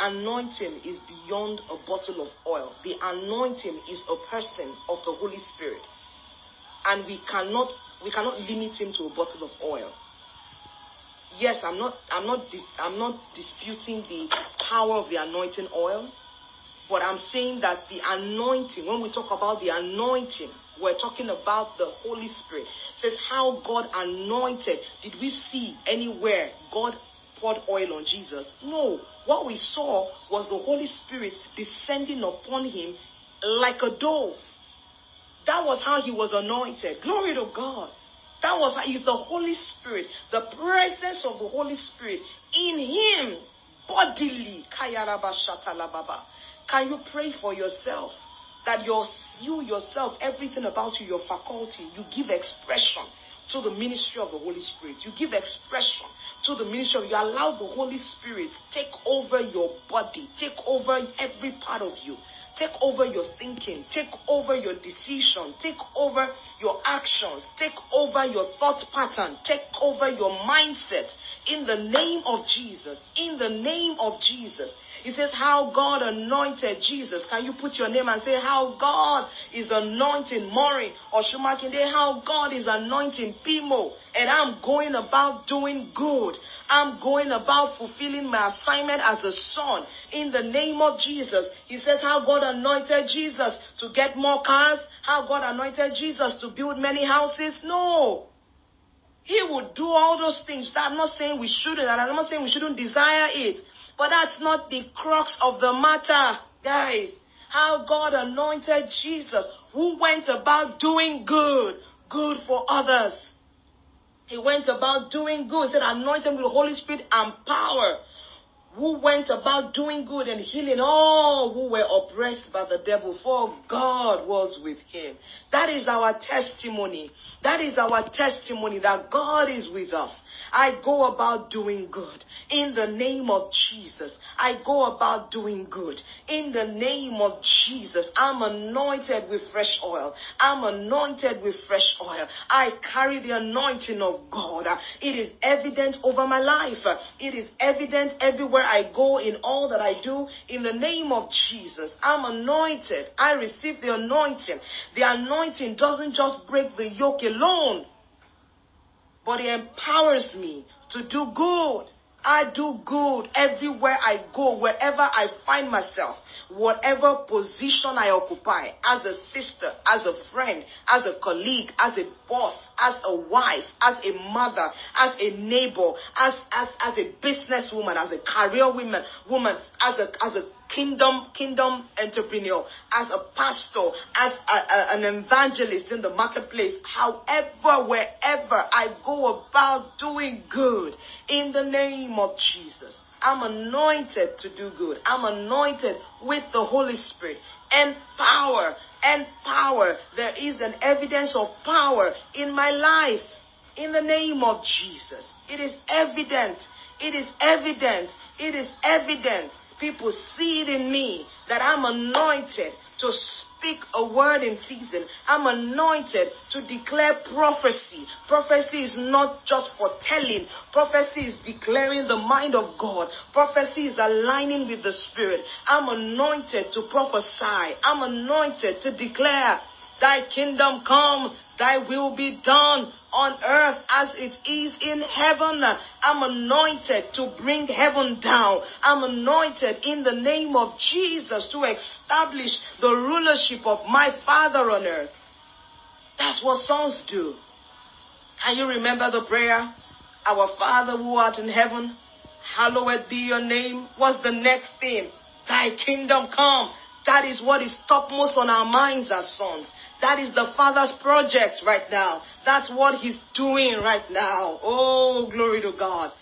anointing is beyond a bottle of oil. The anointing is a person of the Holy Spirit. And we cannot we cannot limit him to a bottle of oil. Yes, I'm not I'm not dis, I'm not disputing the power of the anointing oil, but I'm saying that the anointing, when we talk about the anointing, we're talking about the Holy Spirit. It says how God anointed. Did we see anywhere God poured oil on Jesus? No. What we saw was the Holy Spirit descending upon him like a dove. That was how he was anointed. Glory to God. That was how the Holy Spirit, the presence of the Holy Spirit in him bodily. Can you pray for yourself that your you yourself, everything about you, your faculty, you give expression to the ministry of the Holy Spirit. You give expression to the ministry of you allow the Holy Spirit take over your body, take over every part of you. Take over your thinking. Take over your decision. Take over your actions. Take over your thought pattern. Take over your mindset. In the name of Jesus. In the name of Jesus. He says how God anointed Jesus. Can you put your name and say how God is anointing Mori or Shumakinde? How God is anointing Pimo. And I'm going about doing good. I'm going about fulfilling my assignment as a son in the name of Jesus. He says how God anointed Jesus to get more cars, how God anointed Jesus to build many houses. No. He would do all those things. I'm not saying we shouldn't, and I'm not saying we shouldn't desire it. But that's not the crux of the matter, guys. How God anointed Jesus, who went about doing good, good for others. He went about doing good. He said, anoint them with the Holy Spirit and power. Who went about doing good and healing all who were oppressed by the devil, for God was with him. That is our testimony. That is our testimony that God is with us. I go about doing good in the name of Jesus. I go about doing good in the name of Jesus. I'm anointed with fresh oil. I'm anointed with fresh oil. I carry the anointing of God. It is evident over my life. It is evident everywhere I go in all that I do in the name of Jesus. I'm anointed. I receive the anointing. The anointing doesn't just break the yoke alone but it empowers me to do good. I do good everywhere I go, wherever I find myself, whatever position I occupy, as a sister, as a friend, as a colleague, as a boss, as a wife, as a mother, as a neighbor, as, as, as a businesswoman, as a career woman, woman, as a, as a kingdom, kingdom entrepreneur, as a pastor, as a, a, an evangelist in the marketplace, however, wherever I go about doing good in the name of Jesus. I'm anointed to do good. I'm anointed with the Holy Spirit and power and power. There is an evidence of power in my life in the name of Jesus. It is evident. It is evident. It is evident. People see it in me that I'm anointed to speak a word in season. I'm anointed to declare prophecy. Prophecy is not just for telling. Prophecy is declaring the mind of God. Prophecy is aligning with the Spirit. I'm anointed to prophesy. I'm anointed to declare, Thy kingdom come, Thy will be done on earth as it is in heaven. I'm anointed to bring heaven down. I'm anointed in the name of Jesus to establish the rulership of my Father on earth. That's what sons do. Can you remember the prayer? Our Father who art in heaven, hallowed be your name. What's the next thing? Thy kingdom come. That is what is topmost on our minds as sons. That is the Father's project right now. That's what He's doing right now. Oh, glory to God.